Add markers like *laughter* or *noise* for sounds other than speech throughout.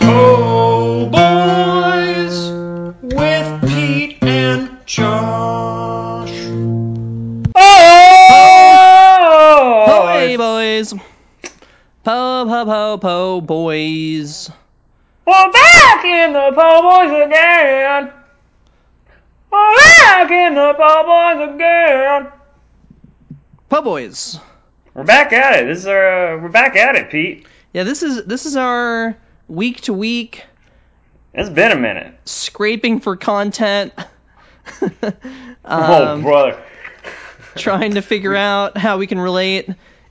Po Boys with Pete and Josh. Oh! Hey boys. Po po po po boys. We're back in the Po Boys again. We're back in the Po Boys again. Po boys. We're back at it. This is our. Uh, we're back at it, Pete. Yeah, this is this is our week to week It's been a minute. scraping for content. *laughs* oh, um, brother. trying to figure out how we can relate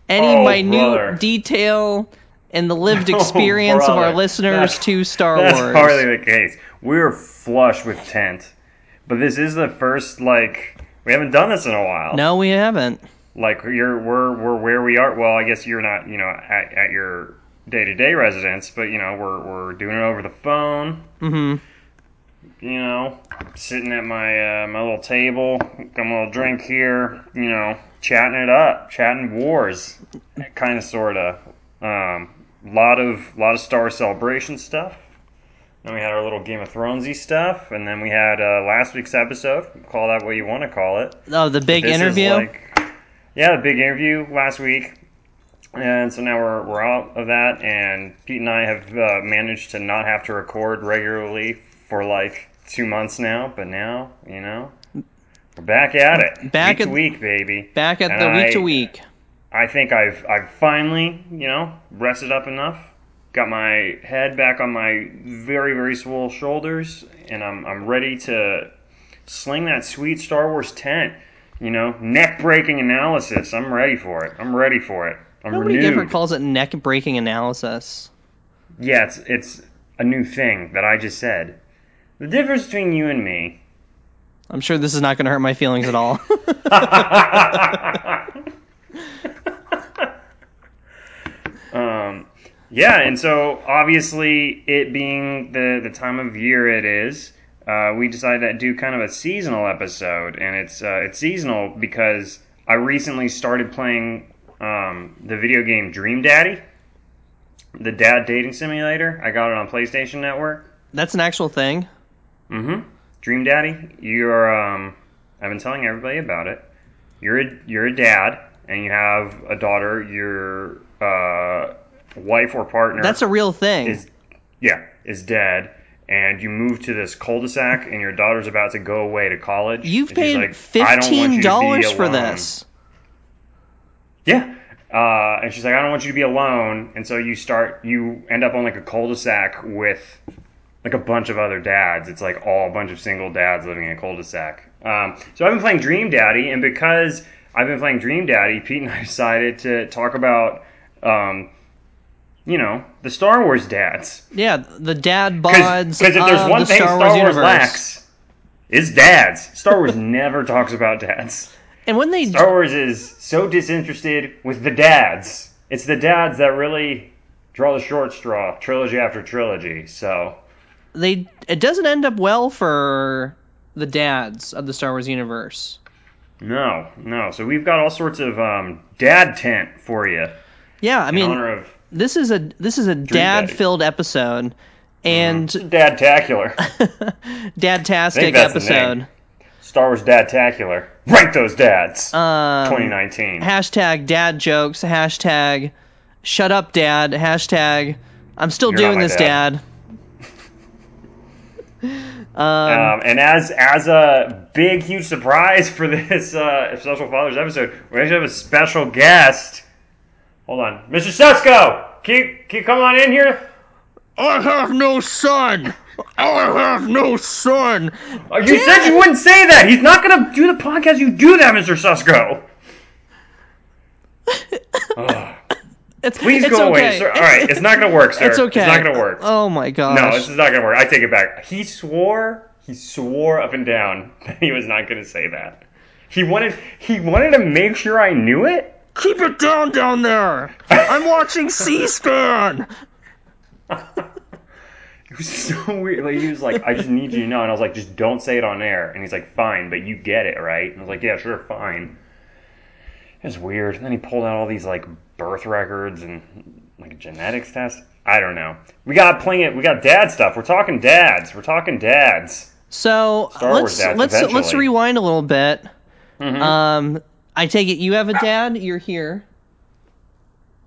any Oh, minute brother. detail and the lived *laughs* Oh, experience of our listeners That's- to Star That's Wars. hardly the case. We're flush with tent, but this is the first like we haven't done this in a while. No, we haven't. like you're we're we're where we are. Well, I guess you're not you know at, at your day to day residence, but you know we're we're doing it over the phone. Mm-hmm. You know, sitting at my uh, my little table, got my little drink here. You know, chatting it up, chatting wars, kind of sorta. Um, lot of lot of Star Celebration stuff. Then we had our little Game of Thronesy stuff, and then we had uh, last week's episode. Call that what you want to call it. Oh, the big This is interview. like- yeah, the big interview last week. And so now we're, we're out of that, and Pete and I have uh, managed to not have to record regularly for like two months now. But now, you know, we're back at it, Back week at- to week, baby. Back at And the week to week. I think I've I've finally, you know, rested up enough. Got my head back on my very very swole shoulders, and I'm I'm ready to sling that sweet Star Wars tent. You know, neck breaking analysis. I'm ready for it. I'm ready for it. I'm Nobody renewed. ever calls it neck breaking analysis. yeah, it's it's a new thing that I just said. The difference between you and me. I'm sure this is not going to hurt my feelings at all. *laughs* um, yeah, and so obviously, it being the the time of year it is, uh, we decided to do kind of a seasonal episode, and it's uh, it's seasonal because I recently started playing um, the video game Dream Daddy, the dad dating simulator. I got it on PlayStation Network. That's an actual thing. Mm-hmm. Dream Daddy, you're um, I've been telling everybody about it. You're a, you're a dad, and you have a daughter. Your uh, wife or partner That's a real thing. is yeah is dead and you move to this cul-de-sac and your daughter's about to go away to college You've paid like, "I don't you fifteen dollars for this. Yeah uh, and she's like i don't want you to be alone and so you start you end up on like a cul-de-sac with like a bunch of other dads it's like all a bunch of single dads living in a cul-de-sac um, so i've been playing dream daddy and because i've been playing dream daddy pete and i *laughs* decided to talk about um, you know the star wars dads Yeah, the dad bods. Because if there's one the thing Star Star Wars, Wars, lacks, is dads. Star Wars *laughs* never talks about dads. And when they Star Wars is so disinterested with the dads. It's the dads that really draw the short straw, trilogy after trilogy. So they it doesn't end up well for the dads of the Star Wars universe. no, no. So we've got all sorts of um, dad tent for you Yeah, I mean this is a this is a dad filled episode and Dadtacular. *laughs* dad-tastic that's the name. episode. Star Wars Dadtacular. Rank those dads. Um 2019. hashtag dad jokes, hashtag shut up dad, hashtag I'm still You're doing this dad. dad. *laughs* Um, and as as a big huge surprise for this uh, special Fathers episode, we actually have a special guest. Hold on, Mr. Sesko, can you, can you come on in here? I have no son. I have no son. Oh, you said you wouldn't say that. He's not gonna do the podcast. You do that, Mr. Sesko. Ugh. *laughs* It's, Please it's go okay. away, sir. All right, it's not gonna work, sir. It's okay. It's not gonna work. Oh my gosh. No, this is not gonna work. I take it back. He swore. He swore up and down *laughs* that he was not gonna say that. He wanted. He wanted to make sure I knew it. Keep it down down there. *laughs* I'm watching C-SPAN. Was *laughs* so weird. Like he was like, "I just need you to know," and I was like, "Just don't say it on air." And he's like, "Fine, but you get it, right?" And I was like, "Yeah, sure, fine." It was weird. And then he pulled out all these like birth records and like a genetics test. I don't know. We got playing it. We got dad stuff. We're talking dads. We're talking dads. So Star let's dads, let's let's rewind a little bit. Mhm. Um, I take it you have a dad. You're here,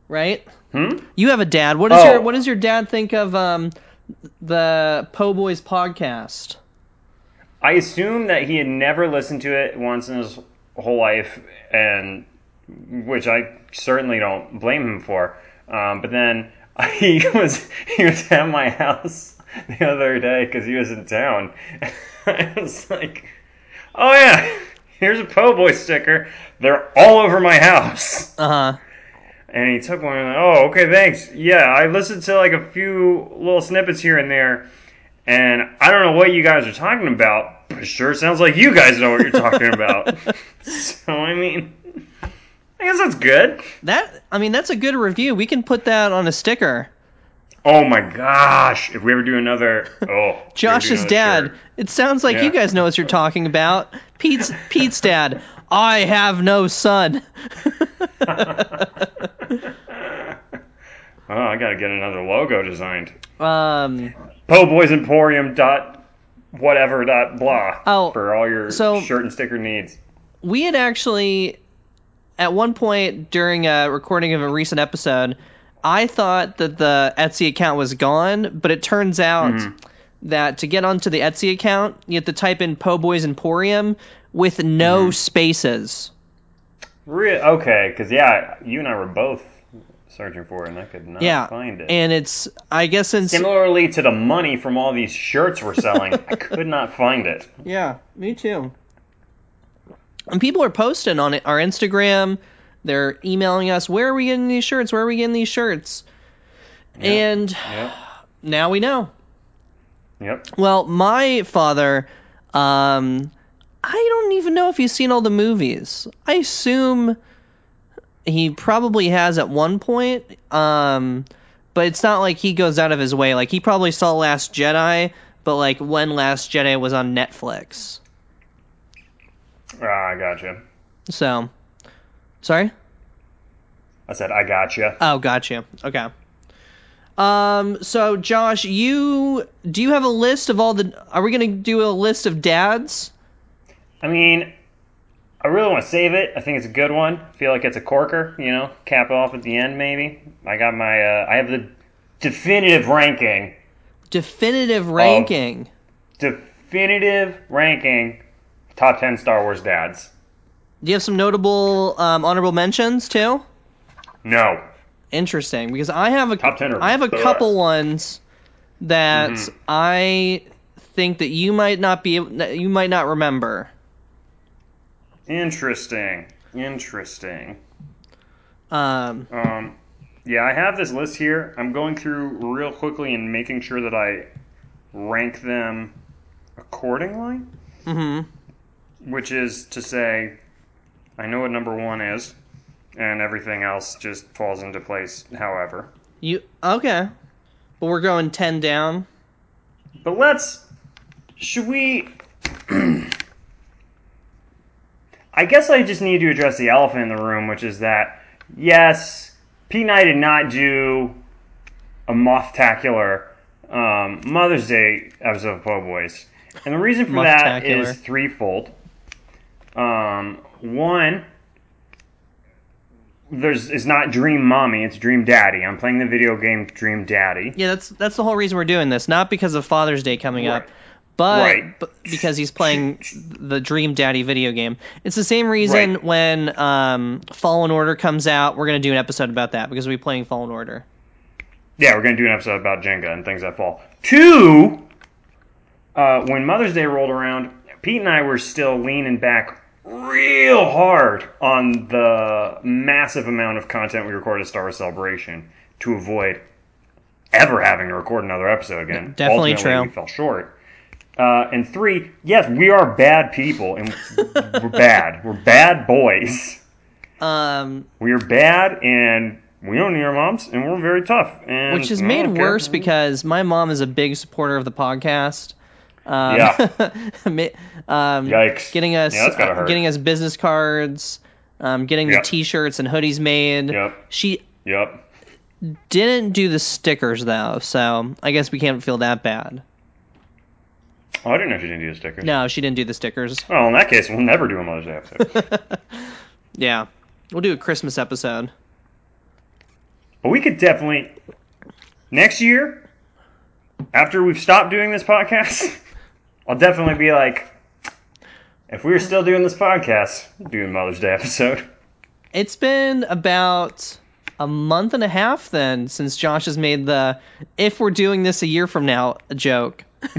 right? Hmm? You have a dad. What is Oh. your What does your dad think of um the Po Boys podcast? I assume that he had never listened to it once in his whole life, and which I certainly don't blame him for. Um, but then *laughs* he was he was at my house *laughs* the other day because he was in town. *laughs* I was like, "Oh yeah, here's a Po Boy sticker. They're all over my house." Uh huh. And he took one and like, oh, okay, thanks. Yeah, I listened to like a few little snippets here and there, and I don't know what you guys are talking about, but it sure sounds like you guys know what you're talking about. *laughs* so, I mean, I guess that's good. That I mean that's a good review. We can put that on a sticker. Oh my gosh, if we ever do another, oh. *laughs* Josh's another dad. shirt. It sounds like Yeah. you guys know what you're talking about. Pete's Pete's dad. I have no son. *laughs* Oh, I gotta get another logo designed. um. Po Boys Emporium dot whatever dot blah Oh, for all your so- shirt and sticker needs. we had actually at one point during a recording of a recent episode i thought that the etsy account was gone but it turns out that to get onto the etsy account you have to type in po boys emporium with no spaces Re- okay, because yeah, you and I were both searching for it, and I could not yeah find it. and it's i guess Similarly to the money from all these shirts we're selling, I could not find it. *laughs* yeah me too and people are posting on it our instagram they're emailing us where are we getting these shirts where are we getting these shirts and Yep. now we know Yep. Well, my father, um, I don't even know if he's seen all the movies. I assume he probably has at one point, um, but it's not like he goes out of his way. Like he probably saw Last Jedi, but like when Last Jedi was on Netflix. Ah, I gotcha. So, sorry. I said I gotcha. Oh, gotcha. Okay. Um. So, Josh, you do you have a list of all the? Are we gonna do a list of dads? I mean, I really want to save it. I think it's a good one. I feel like it's a corker, you know, cap it off at the end maybe. I got my, uh, I have the definitive ranking. Definitive ranking. Definitive ranking. Top 10 Star Wars dads. Do you have some notable um, honorable mentions too? No. Interesting, because I have a Top 10 I have a couple ones that Mhm. I think that you might not be able- you might not remember. Interesting. Interesting. Um, Um, yeah, I have this list here. I'm going through real quickly and making sure that I rank them accordingly, Mm-hmm. which is to say, I know what number one is, and everything else just falls into place however. You okay? But we're going ten down. But let's. Should we. I guess I just need to address the elephant in the room, which is that, yes, Pete and I did not do a Moth-tacular um, Mother's Day episode of Po Boys. And the reason for that is threefold. Um, one, there's it's not Dream Mommy, it's Dream Daddy. I'm playing the video game Dream Daddy. Yeah, that's that's the whole reason we're doing this. Not because of Father's Day coming up, Right. But, Right. but because he's playing the Dream Daddy video game. It's the same reason Right. when um, Fallen Order comes out, we're gonna do an episode about that because we're playing Fallen Order. Yeah, we're gonna do an episode about Jenga and things that fall. Two, uh, when Mother's Day rolled around, Pete and I were still leaning back real hard on the massive amount of content we recorded at Star Wars Celebration to avoid ever having to record another episode again. Definitely Ultimately, true. We fell short. Uh, and three, yes, we are bad people, and we're bad. We're bad boys. Um, We are bad, and we don't need our moms, and we're very tough. And which is made care. worse because my mom is a big supporter of the podcast. Um, Yeah. *laughs* um, Yikes. Getting us, Yeah, that's gotta hurt. getting us business cards, um, getting Yep. the T-shirts and hoodies made. Yep. She Yep. didn't do the stickers though, so I guess we can't feel that bad. Oh, I didn't know she didn't do the stickers. No, she didn't do the stickers. Well, in that case, we'll never do a Mother's Day episode. *laughs* Yeah, we'll do a Christmas episode. but we could definitely next year, after we've stopped doing this podcast, *laughs* I'll definitely be like, if we were still doing this podcast, do a Mother's Day episode. It's been about a month and a half then since Josh has made the "if we're doing this a year from now" joke. *laughs*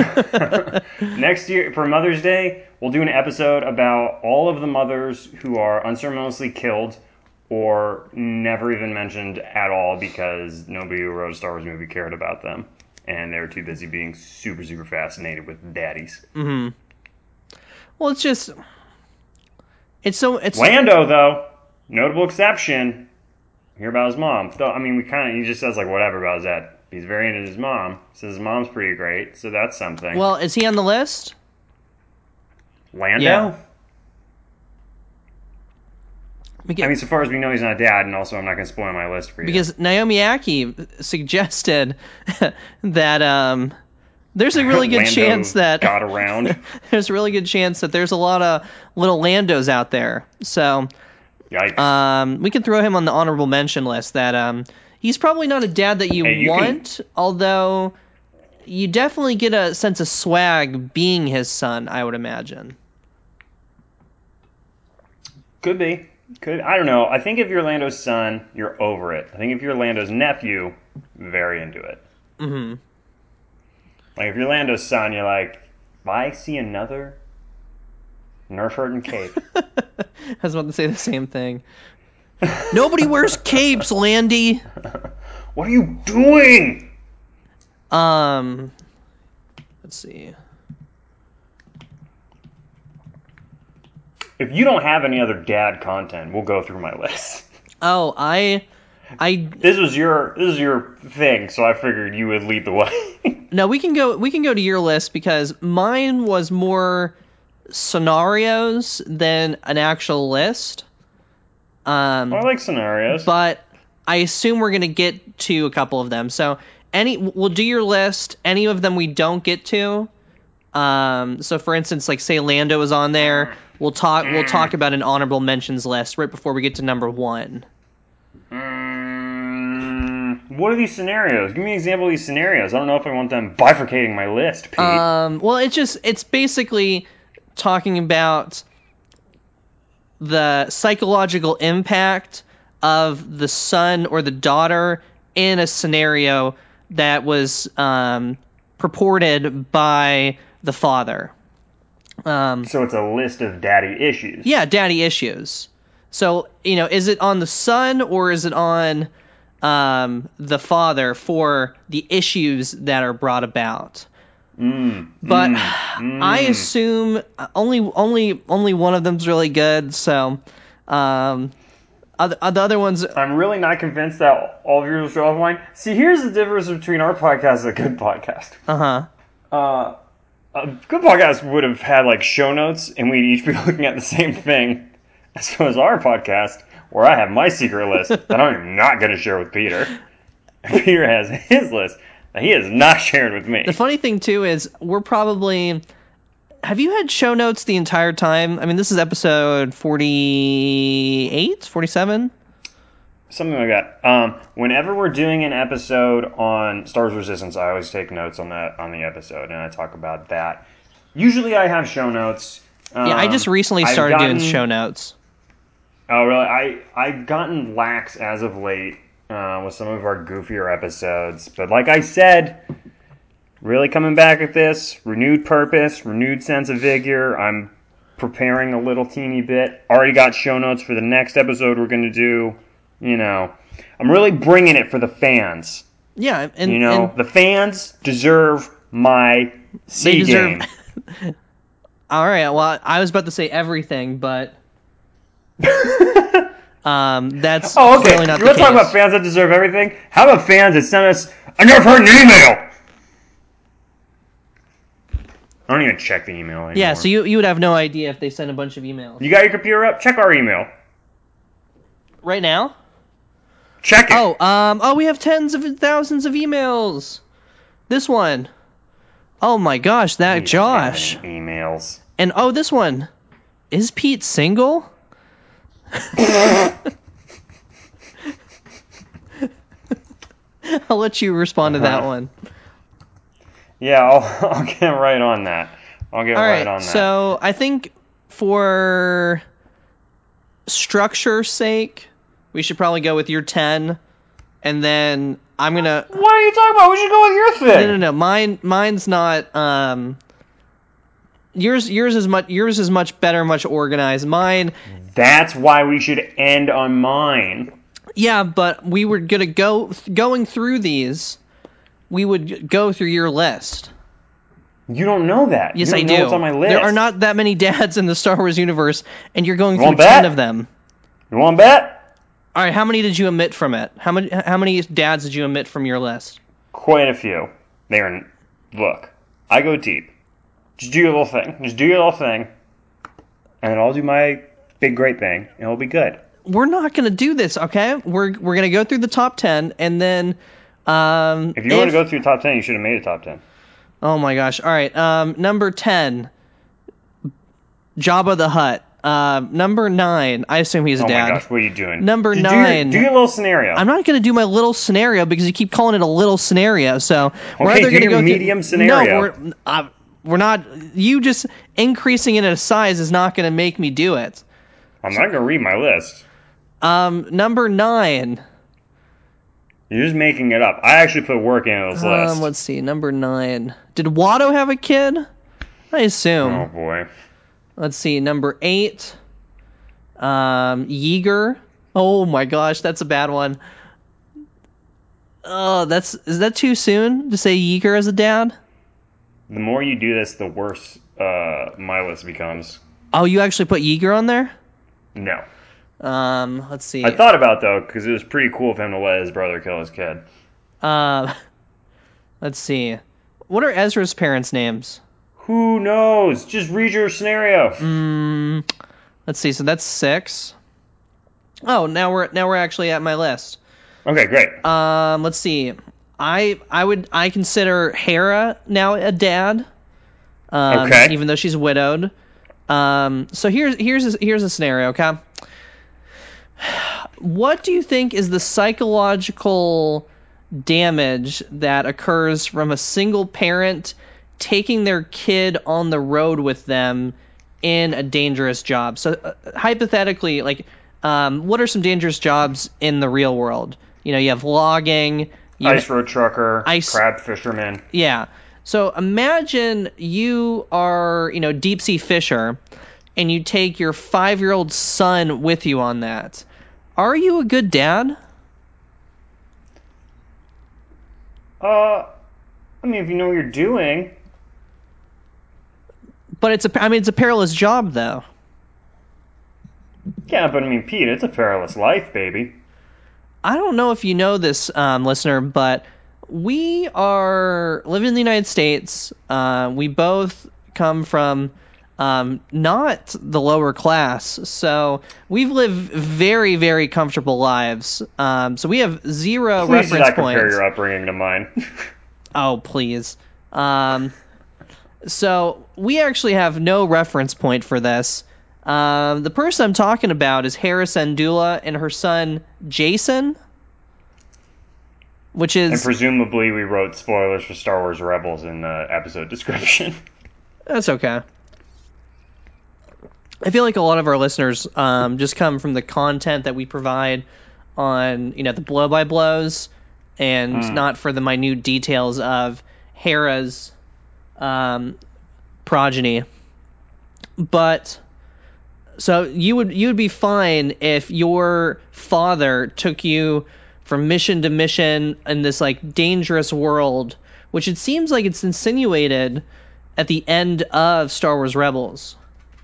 Next year for Mother's Day, we'll do an episode about all of the mothers who are unceremoniously killed or never even mentioned at all because nobody who wrote a Star Wars movie cared about them. And they were too busy being super, super fascinated with daddies. Mhm. Well, it's just it's so it's Lando, though, notable exception. Hear about his mom. Though, I mean, we kind of, he just says, like, whatever about his dad. He's very into his mom. Says his mom's pretty great, so that's something. well, is he on the list? Lando? yeah. Because, I mean, so far as we know, he's not a dad, and also I'm not going to spoil my list for you. because Naomi Aki suggested *laughs* that um there's a really good *laughs* chance that got around. *laughs* there's a really good chance that there's a lot of little Landos out there. So Yikes. um, we can throw him on the honorable mention list. That um, he's probably not a dad that you, Hey, you can- want, although you definitely get a sense of swag being his son. I would imagine. Could be. Could I don't know. I think if you're Lando's son, you're over it. I think if you're Lando's nephew, very into it. hmm Like if you're Lando's son, you're like, if I see another Nerf herd and cape. *laughs* I was about to say the same thing. Nobody wears capes, Landy. *laughs* what are you doing? Um, let's see. If you don't have any other dad content, we'll go through my list. Oh, I, I This was your this is your thing, so I figured you would lead the way. *laughs* no. We can go. We can go to your list because mine was more scenarios than an actual list. Um, I like scenarios. but I assume we're gonna get to a couple of them. So any, we'll do your list. Any of them we don't get to. Um, so for instance, like say Lando is on there, we'll talk. We'll talk about an honorable mentions list right before we get to number one. Mm, what are these scenarios? Give me an example of these scenarios. I don't know if I want them bifurcating my list, Pete. Um, well, it's just it's basically talking about the psychological impact of the son or the daughter in a scenario that was um, purported by the father. Um, so it's a list of daddy issues. yeah, daddy issues. So you know, is it on the son or is it on um, the father for the issues that are brought about? Mm, but mm, *sighs* I mm. assume only only only one of them's really good. So, um, other, the other ones, I'm really not convinced that all of yours are offline. See, here's the difference between our podcast and a good podcast. uh huh. Uh, a good podcast would have had like show notes, and we'd each be *laughs* looking at the same thing. As far as our podcast, where I have my secret list that I'm not going to share with Peter. *laughs* Peter has his list he is not *laughs* sharing with me. The funny thing too is we're probably. Have you had show notes the entire time? I mean, this is episode 48, 47? Something like that. Um, whenever we're doing an episode on Stars Resistance, I always take notes on that on the episode, and I talk about that. Usually, I have show notes. Um, Yeah, I just recently I've started doing show notes. Oh, really? I I've gotten lax as of late uh, with some of our goofier episodes, but like I said, really coming back at this, renewed purpose, renewed sense of vigor. I'm preparing a little teeny bit. Already got show notes for the next episode we're going to do. You know, I'm really bringing it for the fans. Yeah, and You know, and the fans deserve my C deserve. game. *laughs* All right. Well, I was about to say everything, but *laughs* um, that's Oh, okay. clearly not you the want to talk about fans that deserve everything? How about fans that sent us a Nerf Herd an email? I don't even check the email anymore. yeah, so you you would have no idea if they sent a bunch of emails You got your computer up? Check our email. right now. Check it. Oh, um, oh, we have tens of thousands of emails. This one. Oh my gosh, that Josh. Emails. And oh, this one. Is Pete single? I'll let you respond to that Uh-huh. one. Yeah, I'll, *laughs* I'll get right on that. I'll get All right, right. on that. So I think for structure's sake, we should probably go with your ten, and then I'm gonna. what are you talking about? We should go with your thing. No, no, no. Mine, mine's not. Um, yours, yours is much. Yours is much better, much organized. Mine, That's why we should end on mine. yeah, but we were gonna go going through these. We would go through your list. You don't know that. Yes, you I do. What's on my list. There are not that many *laughs* dads in the Star Wars universe, and you're going You through ten bet? of them. You want to bet? All right, how many did you omit from it? How many how many dads did you omit from your list? Quite a few. They're look. I go deep. Just do your little thing. Just do your little thing, and I'll do my big great thing, and it'll be good. We're not going to do this, okay? We're we're going to go through the top 10 and then um If you want to go through top ten, you should have made a top ten. Oh my gosh. All right. Um number 10 Jabba the Hutt. Uh, number 9, I assume he's a Oh dad. my gosh, what are you doing? Number Do- do nine. your, do your little scenario. I'm not going to do my little scenario because you keep calling it a little scenario. So we're either going to go through- medium scenario. No, we're uh, we're not. You just increasing it in size is not going to make me do it. I'm not gonna read my list. Um, number nine. You're just making it up. I actually put work into this list. Um, let's see. Number nine. Did Watto have a kid? I assume. oh boy. Let's see. Number eight. Um, Yeager. Oh my gosh, that's a bad one. Oh, that's is that too soon to say Yeager as a dad? The more you do this, the worse uh, my list becomes. Oh, you actually put Yeager on there? No. Um, let's see. I thought about though, because it was pretty cool for him to let his brother kill his kid. Uh, *laughs* let's see. What are Ezra's parents' names? Who knows? Just read your scenario. Mm, let's see. So that's six. Oh, now we're now we're actually at my list. Okay, great. Um, let's see. I I would I consider Hera now a dad. Um, Okay. Even though she's widowed. Um, so here's here's a, here's a scenario. Okay. What do you think is the psychological damage that occurs from a single parent taking their kid on the road with them in a dangerous job? So uh, hypothetically, like, um, what are some dangerous jobs in the real world? You know, you have logging. You Ice road trucker, Ice- crab fisherman. yeah. So imagine you are, you know, deep sea fisher and you take your five year old son with you on that. Are you a good dad? Uh, I mean, if you know what you're doing, But it's a, I mean, it's a perilous job though. yeah. But I mean, Pete, it's a perilous life, baby. I don't know if you know this, um, listener, but we are living in the United States. Uh, we both come from um, not the lower class, so we've lived very, very comfortable lives. Um, so we have zero Please do reference not compare your upbringing to mine. *laughs* Oh, please. Um, so we actually have no reference point for this. Um, the person I'm talking about is Hera Syndulla and her son Jacen, which is and presumably, we wrote spoilers for Star Wars Rebels in the episode description. *laughs* that's okay. I feel like a lot of our listeners um, just come from the content that we provide on you know the blow by blows and not for the minute details of Hera's um, progeny. But so you would you would be fine if your father took you from mission to mission in this like dangerous world, which it seems like it's insinuated at the end of Star Wars Rebels.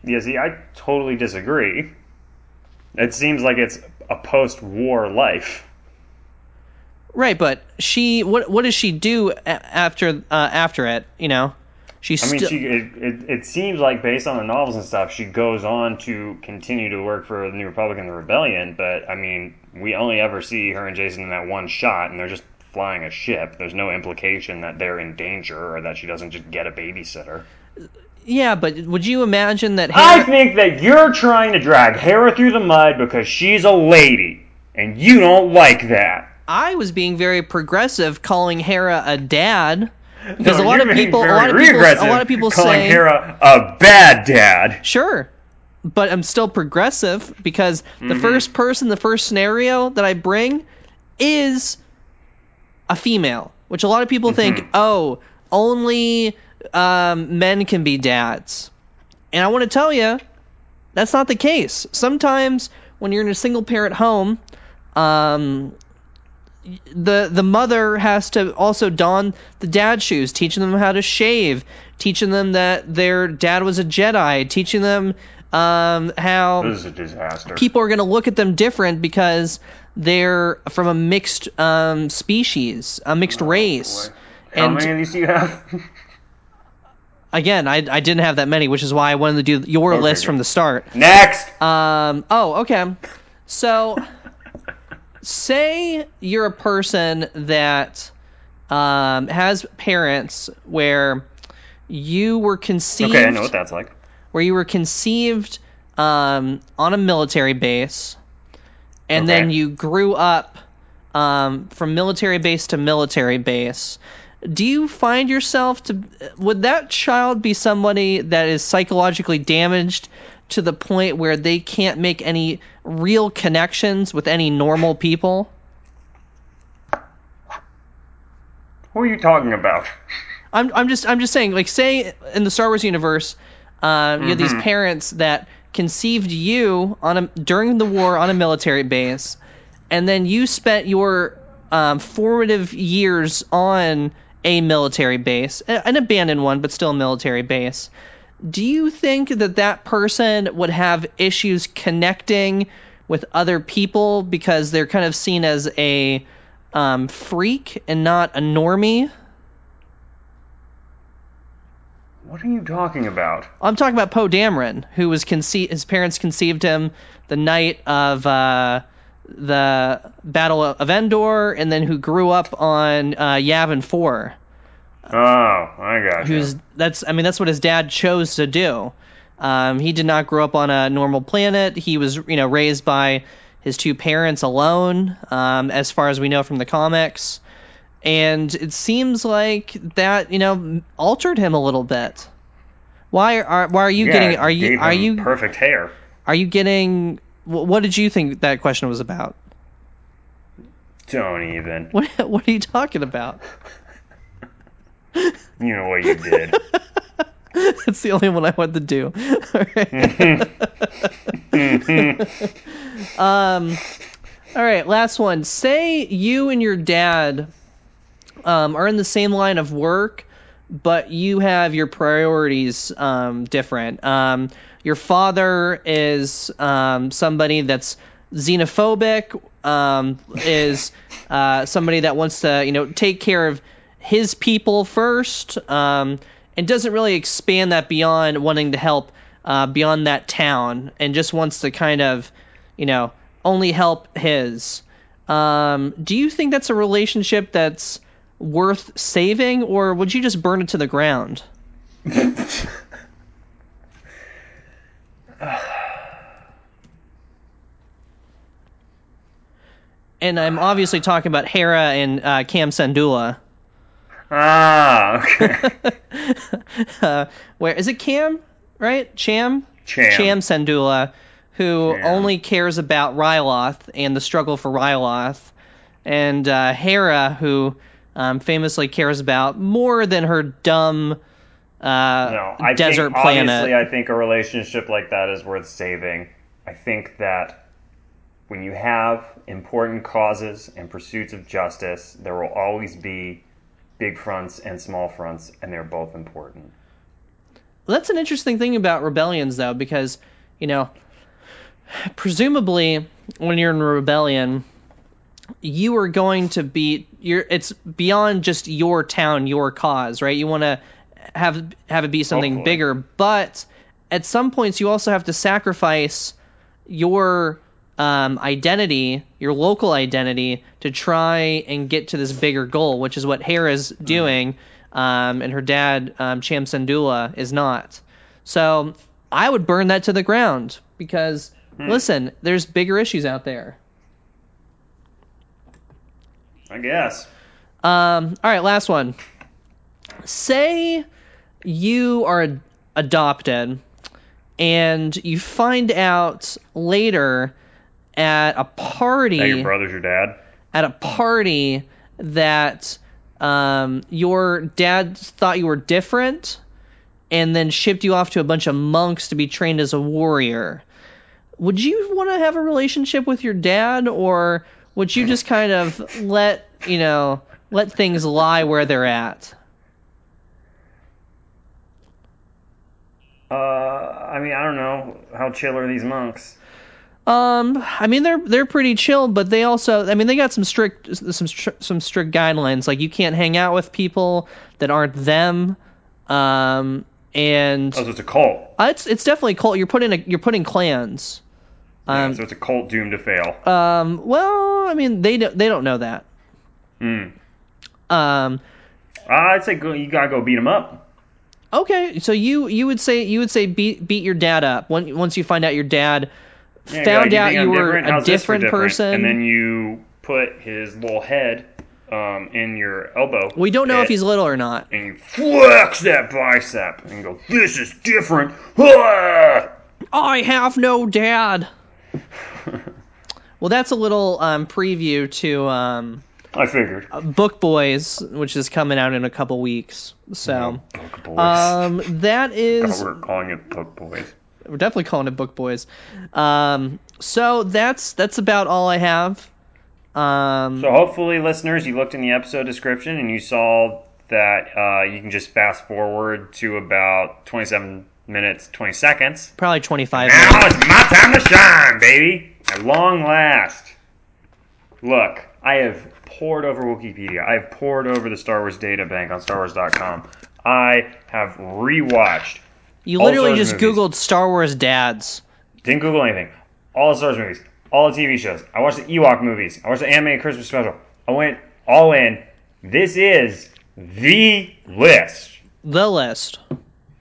yeah, see, I totally disagree. It seems like it's a post-war life. Right, but she what what does she do after uh, after it? You know, She's I mean, still she it, it, it seems like based on the novels and stuff, she goes on to continue to work for the New Republic and the Rebellion. But I mean, we only ever see her and Jacen in that one shot, and they're just flying a ship. There's no implication that they're in danger or that she doesn't just get a babysitter. yeah, but would you imagine that I think that you're trying to drag Hera through the mud because she's a lady, and you don't like that. I was being very progressive, calling Hera a dad? Because No, a lot of people, a lot of people, a lot of people calling say, Hera a bad dad. sure, but I'm still progressive because the Mm-hmm. first person, the first scenario that I bring is a female, which a lot of people think, Mm-hmm. oh, only um, men can be dads. And I want to tell you, that's not the case. Sometimes when you're in a single parent home, um, the the mother has to also don the dad shoes, teaching them how to shave, teaching them that their dad was a Jedi, teaching them um, how This is a disaster. people are going to look at them different because they're from a mixed um, species, a mixed race. Oh, How and many of these do you have? *laughs* again, I, I didn't have that many, which is why I wanted to do your Okay, list good. from the start. Next. Um, oh, okay. So, say you're a person that um, has parents where you were conceived, Okay, I know what that's like. where you were conceived um, on a military base, and then you grew up um, from military base to military base. Do you find yourself to would that child be somebody that is psychologically damaged to the point where they can't make any real connections with any normal people? Who are you talking about? I'm I'm just I'm just saying like say in the Star Wars universe, uh, you have these parents that conceived you on a during the war on a military base, and then you spent your um, formative years on a military base, an abandoned one, but still a military base. Do you think that that person would have issues connecting with other people because they're kind of seen as a um, freak and not a normie? What are you talking about? I'm talking about Poe Dameron, who was conceived. His parents conceived him the night of uh, the Battle of Endor, and then who grew up on uh, Yavin Four. Oh, I got. Who's that's? I mean, that's what his dad chose to do. Um, he did not grow up on a normal planet. He was, you know, raised by his two parents alone, um, as far as we know from the comics. And it seems like that, you know, altered him a little bit. Why are why are you Yeah, getting? Are you are you perfect hair? are you getting? What did you think that question was about? Don't even. What what are you talking about? *laughs* *laughs* You know what you did. *laughs* That's the only one I want to do. All right. *laughs* um, all right, last one. Say you and your dad um, are in the same line of work, but you have your priorities um, different. Um, your father is um, somebody that's xenophobic, um, is uh, somebody that wants to, you know, take care of his people first, um, and doesn't really expand that beyond wanting to help uh, beyond that town, and just wants to kind of, you know, only help his. Um, do you think that's a relationship that's worth saving, or would you just burn it to the ground? *laughs* and I'm obviously talking about Hera and uh, Cam Syndulla. Ah, okay. *laughs* Uh, where is it? Cam, right? Cham. Cham. Cham Syndulla, who Cham. only cares about Ryloth and the struggle for Ryloth, and uh, Hera, who um, famously cares about more than her dumb uh, No, I desert think, planet. Obviously, I think a relationship like that is worth saving. I think that when you have important causes and pursuits of justice, there will always be big fronts and small fronts, and they're both important. Well, that's an interesting thing about rebellions, though, because you know, presumably when you're in a rebellion, you are going to be you're it's beyond just your town, your cause, right? You want to have have it be something Hopefully. bigger. But at some points, you also have to sacrifice your um, identity, your local identity, to try and get to this bigger goal, which is what Hera's doing, um, and her dad, um, Cham Syndulla, is not. So I would burn that to the ground because, listen, there's bigger issues out there. I guess. Um, all right, last one. Say you are adopted and you find out later at a party That your brother's your dad. at a party that um, your dad thought you were different and then shipped you off to a bunch of monks to be trained as a warrior. Would you want to have a relationship with your dad or would you just kind of let, you know, let things lie where they're at? Uh, I mean, I don't know how chill are these monks. Um, I mean they're they're pretty chill, but they also I mean they got some strict some some strict guidelines like you can't hang out with people that aren't them. Um, and Oh, so it's a cult. Uh, it's it's definitely cult. You're putting a, you're putting clans. Yeah, Um, so it's a cult doomed to fail. um, well, I mean they don't they don't know that. Hmm. Um, I'd say go, you gotta go beat him up. okay, so you you would say you would say beat beat your dad up when, once you find out your dad Yeah, found out you I'm were different? a How's this different person. and then you put his little head um, in your elbow. we don't know if he's little or not. and you flex that bicep and go, "This is different." *laughs* I have no dad. well, that's a little um, preview to um, I figured. Book Boys, which is coming out in a couple weeks. So, Book boys. um, that is we're calling it book boys. We're definitely calling it Book Boys. Um, so that's that's about all I have. Um, So hopefully, listeners, you looked in the episode description and you saw that uh, you can just fast forward to about 27 minutes 20 seconds. probably 25 minutes. Now it's my time to shine, baby. At long last. Look, I have poured over Wikipedia. I have poured over the Star Wars data bank on StarWars.com. I have rewatched. You all literally just movies. Googled Star Wars dads. Didn't Google anything. All the Star Wars movies. All the TV shows. I watched the Ewok movies. I watched the animated Christmas special. I went all in. This is the list The list.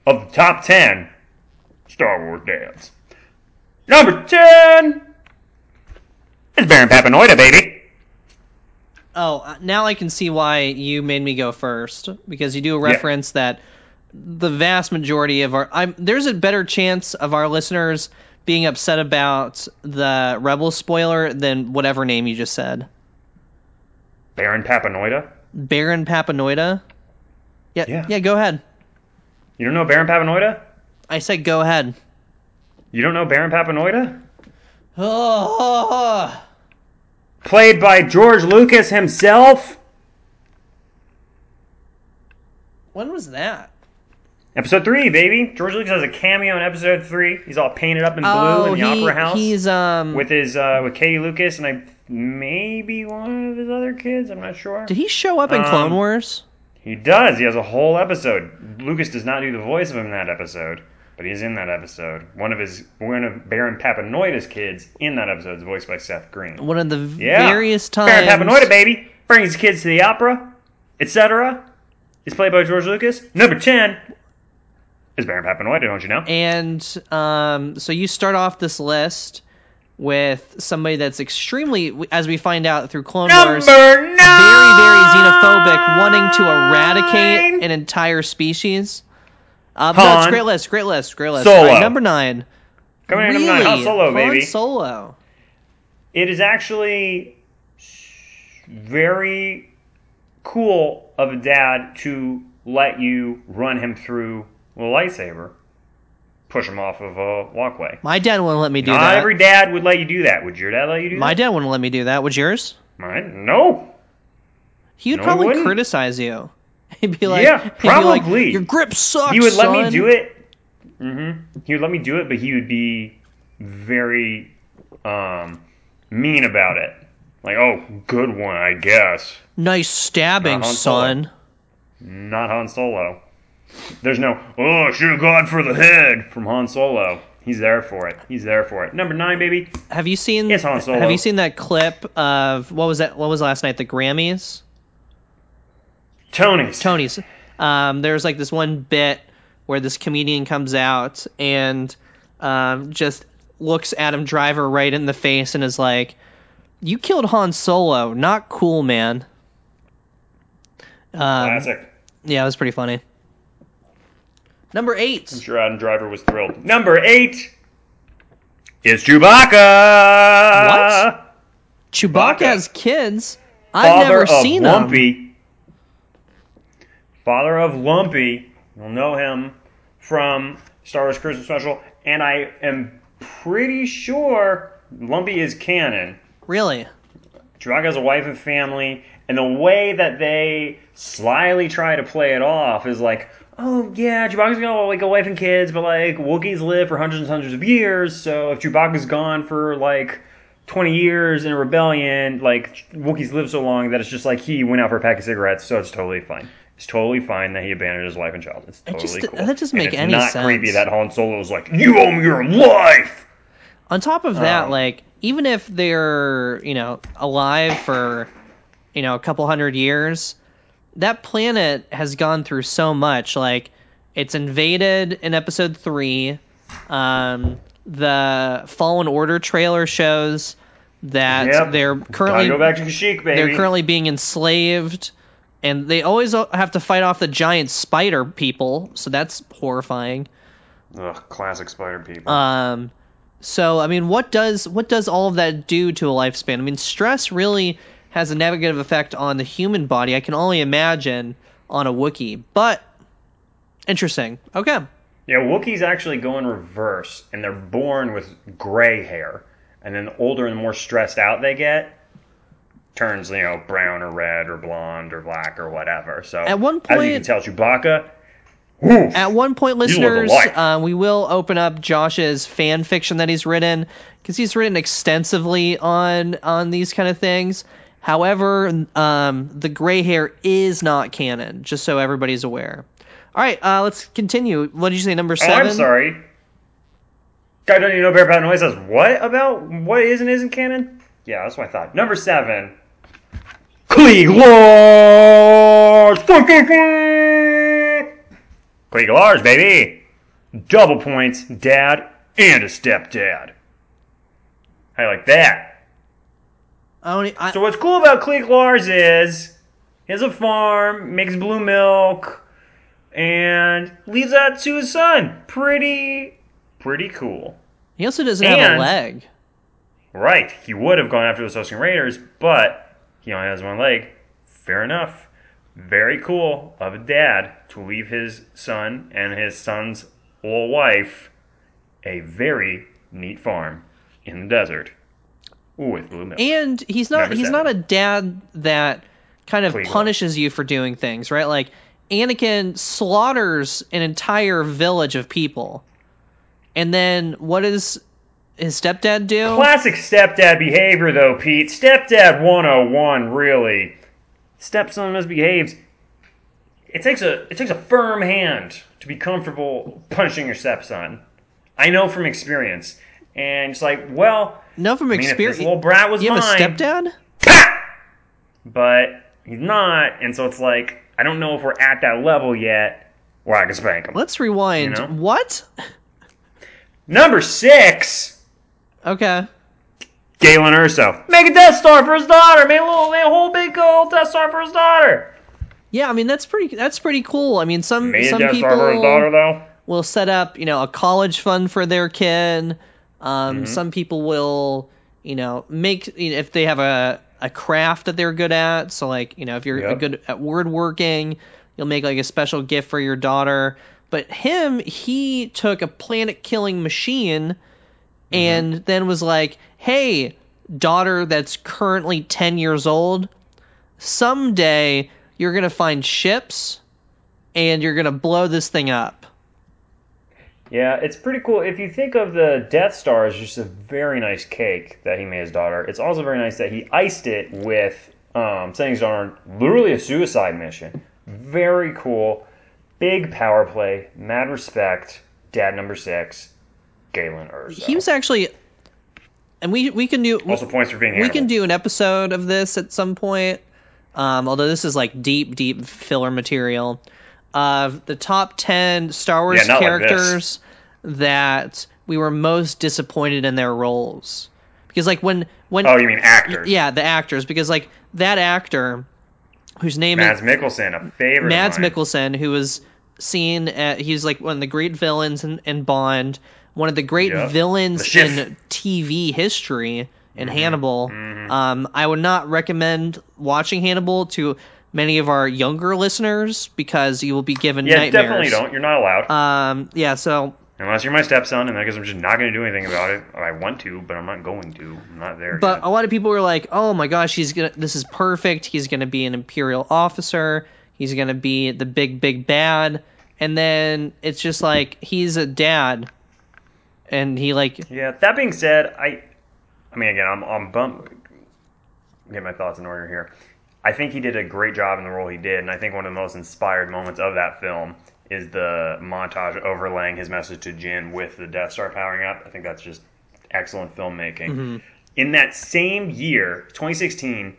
of the top 10 Star Wars dads. Number 10 is Baron Papanoida, baby. Oh, uh, now I can see why you made me go first because you do a reference that the vast majority of our I'm there's a better chance of our listeners being upset about the Rebel spoiler than whatever name you just said. Baron Papanoida? Baron Papanoida? Yeah, Yeah. yeah, go ahead. You don't know Baron Papanoida? I said go ahead. You don't know Baron Papanoida? Oh, Played by George Lucas himself? when was that? Episode 3, baby. George Lucas has a cameo in episode 3. He's all painted up in blue oh, in the he, opera house. he's um with his uh, with Katie Lucas and I maybe one of his other kids. I'm not sure. Did he show up in Clone Um, Wars? He does. He has a whole episode. Lucas does not do the voice of him in that episode, but he's in that episode. One of his one of Baron Papanoida's kids in that episode is voiced by Seth Green. One of the Yeah, various times Baron Papanoida, baby, brings his kids to the opera, etc. Is played by George Lucas. Number ten is Baron Papanoida. Don't you know? And um, so you start off this list with somebody that's extremely, as we find out through Clone Wars, Number very, nine. very xenophobic, wanting to eradicate an entire species. Uh, no, it's a great list, great list, great list. Solo. All right, number nine. Coming in really? number nine, Han Solo, Han baby. Solo. it is actually very cool of a dad to let you run him through with a lightsaber, push him off of a walkway. My dad wouldn't let me do Not that. every dad would let you do that. Would your dad let you do that? My that? dad wouldn't let me do that. Would yours? Mine? No. He would No, he probably wouldn't. criticize you. *laughs* He'd be like, Yeah, he'd be like, probably. Your grip sucks. He would let me son." do it. hmm He would let me do it, but he would be very um, mean about it. Like, oh, good one, I guess. Nice stabbing, Not Han Solo. son. Not Han Solo. There's no, oh, should have gone for the head from Han Solo. He's there for it. He's there for it. Number nine, baby. Have you seen? Yes, Han Solo. Have you seen that clip of what was that? What was last night? The Grammys. Tony's. Tony's. Um, there's like this one bit where this comedian comes out and um, just looks Adam Driver right in the face and is like, "You killed Han Solo. Not cool, man." Um, Classic. yeah, it was pretty funny. Number eight. I'm sure Adam Driver was thrilled. Number eight is Chewbacca. What? Chewbacca has kids. I've Father never seen them. Lumpy. Father of Lumpy. You'll know him from Star Wars Christmas Special, and I am pretty sure Lumpy is canon. Really? Chewbacca has a wife and family, and the way that they slyly try to play it off is like, oh yeah, Chewbacca's got like a wife and kids, but like Wookiees live for hundreds and hundreds of years, so if Chewbacca's gone for like 20 years in a rebellion, like Wookiees live so long that it's just like he went out for a pack of cigarettes, so it's totally fine. It's totally fine that he abandoned his wife and child. It's totally just- cool. that doesn't make it's any not sense. creepy that Han Solo is like, you owe me your life. On top of that, Um, like even if they're you know alive for you know a couple hundred years, that planet has gone through so much. Like it's invaded in Episode three. Um, the Fallen Order trailer shows that Yep. they're currently go back to Kashyyyk, baby. they're currently being enslaved, and they always have to fight off the giant spider people. So that's horrifying. Ugh, classic spider people. Um, so I mean, what does what does all of that do to a lifespan? I mean, stress really has a negative effect on the human body. I can only imagine on a Wookiee, but interesting. Okay, Yeah, Wookiees actually go in reverse, and they're born with gray hair, and then the older and more stressed out they get, turns you know brown or red or blonde or black or whatever. So At one as you point- can tell, Chewbacca. Woof, at one point, listeners, uh, we will open up Josh's fan fiction that he's written because he's written extensively on on these kind of things. However, um, the gray hair is not canon, just so everybody's aware. All right, uh, let's continue. What did you say, number oh, seven? I'm sorry. Guy don't even know Bear Pat Noise says what about what is and isn't canon? Yeah, that's what I thought. Number seven. Cliegg Lars! Cliegg Lars, baby! Double points, dad, and a stepdad. How you like that? I don't, I, So what's cool about Cliegg Lars is he has a farm, makes blue milk, and leaves that to his son. Pretty, pretty cool. he also doesn't have a leg. Right, he would have gone after the Tusken Raiders, but he only has one leg. Fair enough. Very cool of a dad to leave his son and his son's old wife a very neat farm in the desert with. And he's not Number he's not a dad that kind of Please. punishes you for doing things, right? Like Anakin slaughters an entire village of people. And then what does his stepdad do? Classic stepdad behavior, though, Pete. Stepdad 101, really. Stepson misbehaves. It takes a it takes a firm hand to be comfortable punishing your stepson. I know from experience, and it's like, well, no, from I mean, experience. little brat was You have a stepdad? but he's not, and so it's like, I don't know if we're at that level yet where I can spank him. Let's rewind. You know? What? Number six. Okay. Galen Erso. Make a Death Star for his daughter. Make a little, make a whole big old Death Star for his daughter. Yeah, I mean that's pretty that's pretty cool. I mean some Made some people Star for his daughter, though. will set up, you know, a college fund for their kid. Um, Mm-hmm. Some people will, you know, make you know, if they have a a craft that they're good at. So like, you know, if you're Yep. good at word working, you'll make like a special gift for your daughter. But him, he took a planet killing machine and then was like, "Hey, daughter that's currently 10 years old, someday you're going to find ships and you're going to blow this thing up." Yeah, it's pretty cool. If you think of the Death Star as just a very nice cake that he made his daughter, it's also very nice that he iced it with um, sending his daughter on literally a suicide mission. Very cool. big power play, mad respect, dad number six, Galen Erso. He was actually, and we we can do also points for being we can do an episode of this at some point. Um, although this is like deep, deep filler material of the top ten Star Wars Yeah, not like characters that we were most disappointed in their roles. Because like when when Oh, you mean actors? yeah the actors because like that actor whose name Mads is Mikkelsen, a favorite. Mads. Mikkelsen, who was seen at, he's like one of the great villains in, in Bond, one of the great Yep. villains The in TV history in Mm-hmm. Hannibal. Um, I would not recommend watching Hannibal to many of our younger listeners because you will be given Yeah, nightmares. definitely don't. You're not allowed. Um, yeah, so Unless you're my stepson, and I guess I'm just not going to do anything about it. I want to, but I'm not going to. I'm not there. But yet. a lot of people were like, "Oh my gosh, he's gonna. This is perfect. He's gonna be an imperial officer. He's gonna be the big, big bad." And then it's just like he's a dad, and he like Yeah. That being said, I, I mean, again, I'm I'm bump. Get my thoughts in order here. I think he did a great job in the role he did, and I think one of the most inspired moments of that film is the montage overlaying his message to Jyn with the Death Star powering up. I think that's just excellent filmmaking. In that same year, 2016,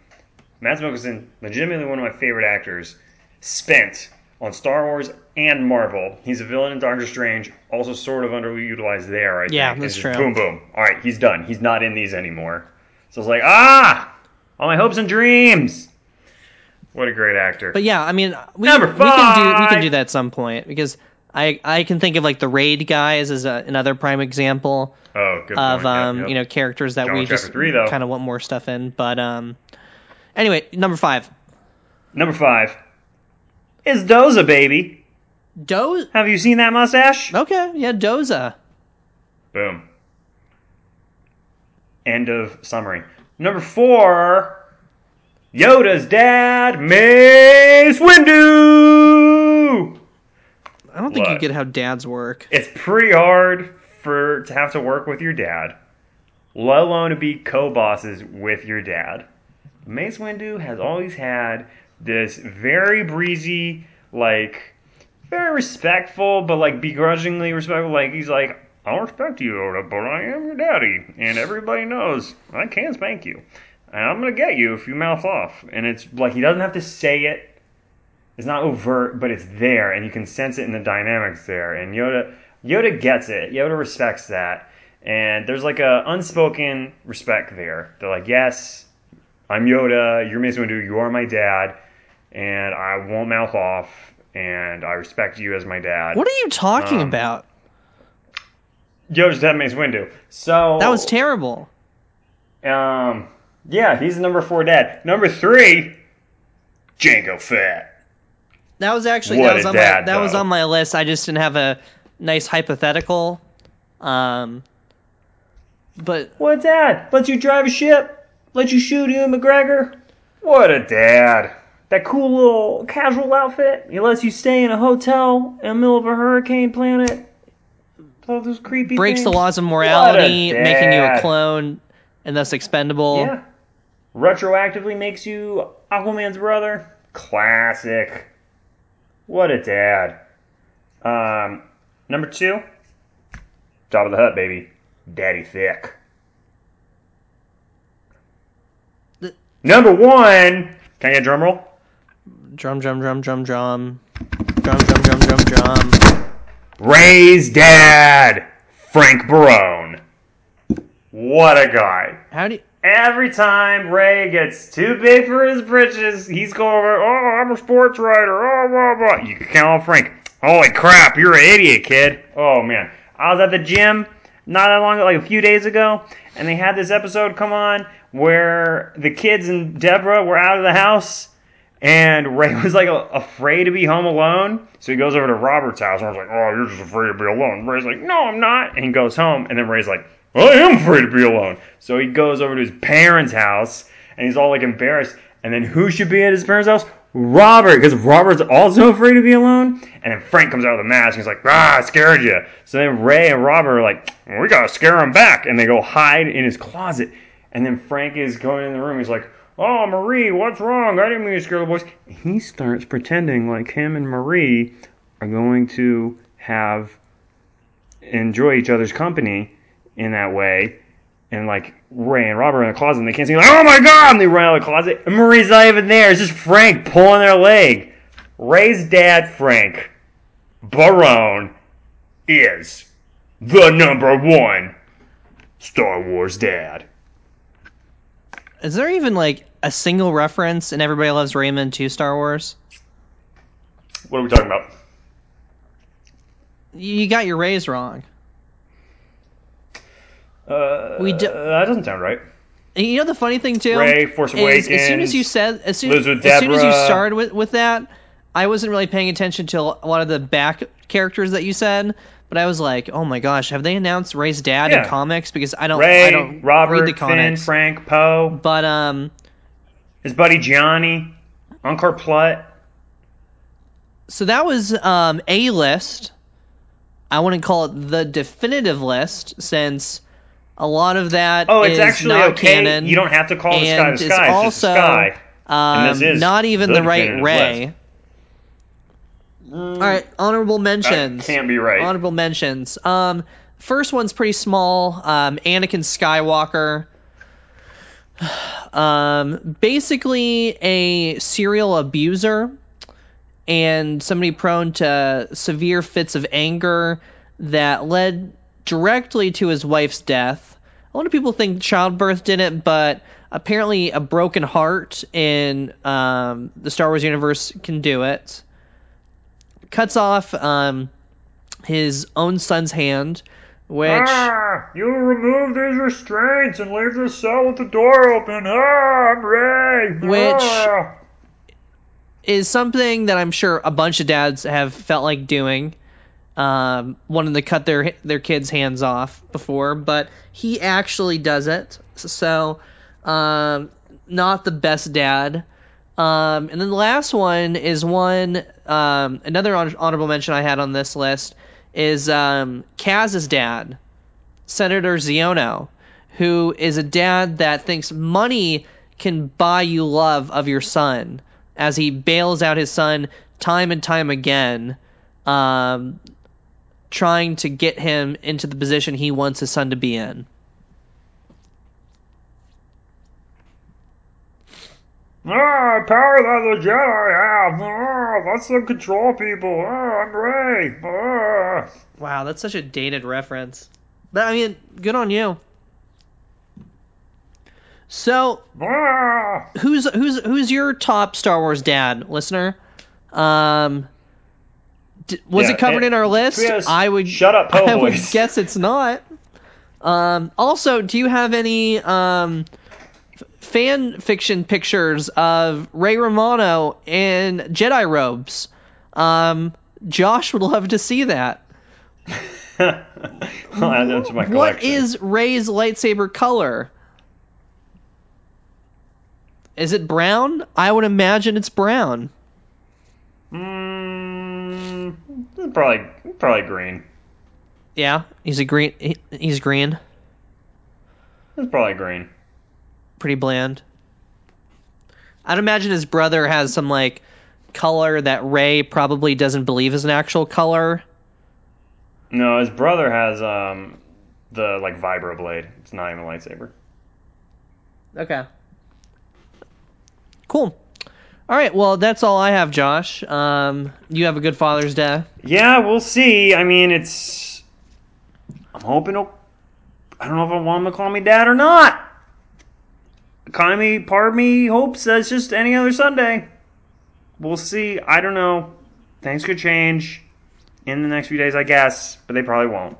Mads Mikkelsen, legitimately one of my favorite actors, spent on Star Wars and Marvel. He's a villain in Doctor Strange, also sort of underutilized there. I Yeah, think. that's true. Boom, boom. All right, he's done. He's not in these anymore. So it's like, ah, all my hopes and dreams. What a great actor. But yeah, I mean, we, Number we can do we can do that at some point because I I can think of like the raid guys as a, another prime example oh, good of point. Um yep. you know characters that John we just kind of want more stuff in. But um, anyway, number five, Number five is Doza, baby. Doze. Have you seen that mustache? Okay, yeah, Doza. Boom. End of summary. Number four, Yoda's dad, Mace Windu. I don't think you get how dads work. It's pretty hard for to have to work with your dad, let alone to be co-bosses with your dad. Mace Windu has always had this very breezy, like very respectful, but like begrudgingly respectful. Like he's like, I don't respect you, Yoda, but I am your daddy, and everybody knows I can spank you, and I'm gonna get you if you mouth off. And it's like he doesn't have to say it. It's not overt, but it's there, and you can sense it in the dynamics there. And Yoda, Yoda gets it. Yoda respects that, and there's like a unspoken respect there. They're like, yes, I'm Yoda. You're Mace Windu. You are my dad, and I won't mouth off, and I respect you as my dad. What are you talking Um, about? Yoda's dad, Mace Windu. So That was terrible. Um, yeah, he's the number four dad. Number three, Jango Fett. That was actually What that was on dad, my that was on my list. I just didn't have a nice hypothetical. Um, but What dad? Lets you drive a ship? Let you shoot Ewan McGregor? What a dad. That cool little casual outfit. He lets you stay in a hotel in the middle of a hurricane planet. All those creepy breaks the laws of morality, making you a clone and thus expendable. Yeah retroactively makes you Aquaman's brother. Classic. What a dad. Um, number two, Jabba the Hutt, baby. Daddy Thick. Number one. Can I get a drum roll? Drum, drum, drum, drum, drum. Drum, drum, drum, drum, drum. Ray's dad, Frank Barone. What a guy. How do you, Every time Ray gets too big for his britches, he's going over, oh, I'm a sports writer, oh, blah, blah. You can count on Frank. Holy crap, you're an idiot, kid. Oh, man. I was at the gym not that long ago, like a few days ago, and they had this episode come on where the kids and Deborah were out of the house, and Ray *laughs* was like afraid to be home alone. So he goes over to Robert's house, and I was like, oh, you're just afraid to be alone. Ray's like, no, I'm not. And he goes home, and then Ray's like, I am afraid to be alone. So he goes over to his parents' house, and he's all like embarrassed. And then who should be at his parents' house? Robert, because Robert's also afraid to be alone. And then Frank comes out with a mask, and he's like, ah, I scared you. So then Ray and Robert are like, we gotta scare him back. And they go hide in his closet. And then Frank is going in the room, he's like, Oh, Marie, what's wrong? I didn't mean to scare the boys. He starts pretending like him and Marie are going to have enjoy each other's company in that way. And like Ray and Robert are in the closet and they can't see like, oh my god and they run out of the closet and Marie's not even there. It's just Frank pulling their leg. Ray's dad, Frank Barone, is the number one Star Wars dad. Is there even like a single reference in Everybody Loves Raymond to Star Wars? What are we talking about? You got your Rays wrong. Uh, We do- that doesn't sound right. You know the funny thing too Ray, Force is as soon as you said as soon, as soon as you started with, with that, I wasn't really paying attention to a lot of the back characters that you said. But I was like, oh my gosh, have they announced Ray's dad Yeah. in comics? Because I don't, Ray, I don't Robert, read the Finn. Frank, Poe, But um, his buddy Gianni, Unkar Plutt. so that was um a list. I wouldn't call it the definitive list since a lot of that Oh, it's is actually not okay. canon. You don't have to call the sky the sky. It's also sky. um, And this is not even the right Ray. All right, honorable mentions. That can't be right. Honorable mentions. Um, first one's pretty small. Um, Anakin Skywalker. *sighs* Um, basically a serial abuser and somebody prone to severe fits of anger that led directly to his wife's death. A lot of people think childbirth did it, but apparently a broken heart in um, the Star Wars universe can do it. Cuts off um, his own son's hand, which Ah, you remove these restraints and leave the cell with the door open. Ah, I'm Ray. Which- Ah. is something that I'm sure a bunch of dads have felt like doing, um, wanting to cut their their kids' hands off before, but he actually does it. So, um, not the best dad. Um, and then the last one is one um, another hon- mention I had on this list is um, Kaz's dad, Senator Xiono, who is a dad that thinks money can buy you love of your son, as he bails out his son time and time again, um, trying to get him into the position he wants his son to be in. Ah, power that the Jedi have. Ah, let's them control people. Ah, I'm Ray. Ah. Wow, that's such a dated reference. But I mean, good on you. So, Ah. who's who's who's your top Star Wars dad, listener? Um, d- was Yeah, it covered it- in our list? yes. I would Shut up, po' *laughs* I would guess it's not. Um, also, do you have any um fan fiction pictures of Ray Romano in Jedi robes? Um, Josh would love to see that. I'll add to my. What is Ray's lightsaber color? Is it brown? I would imagine it's brown. Mm, probably probably green. Yeah, he's a green. He, he's green. It's probably green. Pretty bland. I'd imagine his brother has some like color that Ray probably doesn't believe is an actual color. No, his brother has um the like vibroblade. It's not even a lightsaber. Okay. Cool. All right. Well, that's all I have, Josh. Um, you have a good Father's Day. Yeah, we'll see. I mean, it's. I'm hoping. I don't know if I want him to call me dad or not. Of me, part of me hopes that's just any other Sunday. We'll see. I don't know. Things could change in the next few days, I guess, but they probably won't.